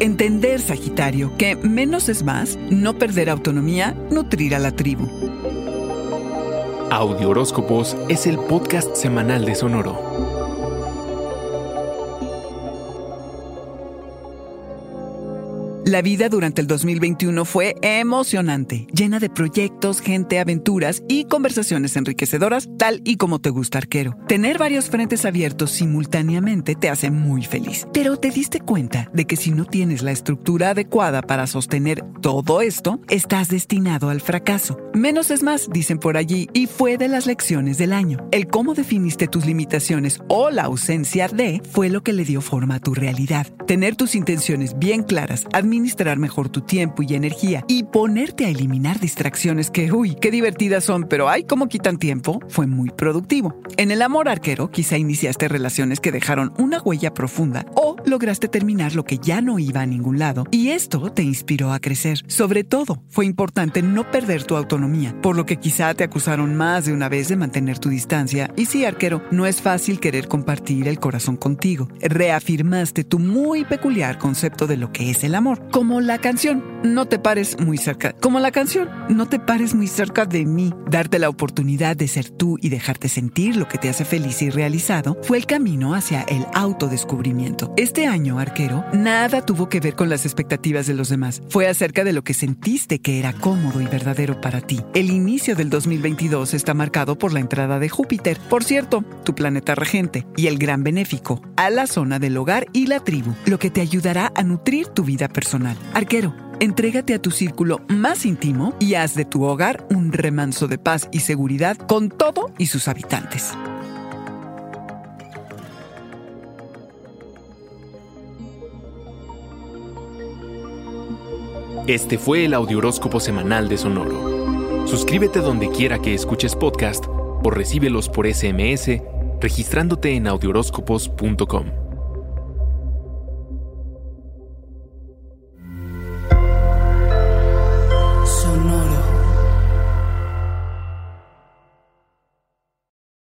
Entender, Sagitario, que menos es más, no perder autonomía, nutrir a la tribu. Audio Horóscopos es el podcast semanal de Sonoro. La vida durante el 2021 fue emocionante, llena de proyectos, gente, aventuras y conversaciones enriquecedoras, tal y como te gusta arquero. Tener varios frentes abiertos simultáneamente te hace muy feliz. Pero te diste cuenta de que si no tienes la estructura adecuada para sostener todo esto, estás destinado al fracaso. Menos es más, dicen por allí, y fue de las lecciones del año. El cómo definiste tus limitaciones o la ausencia de fue lo que le dio forma a tu realidad. Tener tus intenciones bien claras, administrar mejor tu tiempo y energía y ponerte a eliminar distracciones que, uy, qué divertidas son, pero ay, cómo quitan tiempo, fue muy productivo. En el amor arquero, quizá iniciaste relaciones que dejaron una huella profunda o lograste terminar lo que ya no iba a ningún lado y esto te inspiró a crecer. Sobre todo, fue importante no perder tu autonomía, por lo que quizá te acusaron más de una vez de mantener tu distancia y sí, arquero, no es fácil querer compartir el corazón contigo. Reafirmaste tu muy peculiar concepto de lo que es el amor como la canción, no te pares muy cerca. Como la canción, no te pares muy cerca de mí. Darte la oportunidad de ser tú y dejarte sentir lo que te hace feliz y realizado fue el camino hacia el autodescubrimiento. Este año, arquero, nada tuvo que ver con las expectativas de los demás. Fue acerca de lo que sentiste que era cómodo y verdadero para ti. El inicio del 2022 está marcado por la entrada de Júpiter, por cierto, tu planeta regente, y el gran benéfico, a la zona del hogar y la tribu, lo que te ayudará a nutrir tu vida personal Arquero, entrégate a tu círculo más íntimo y haz de tu hogar un remanso de paz y seguridad con todo y sus habitantes. Este fue el Audioróscopo Semanal de Sonoro. Suscríbete donde quiera que escuches podcast o recíbelos por SMS registrándote en audioróscopos.com.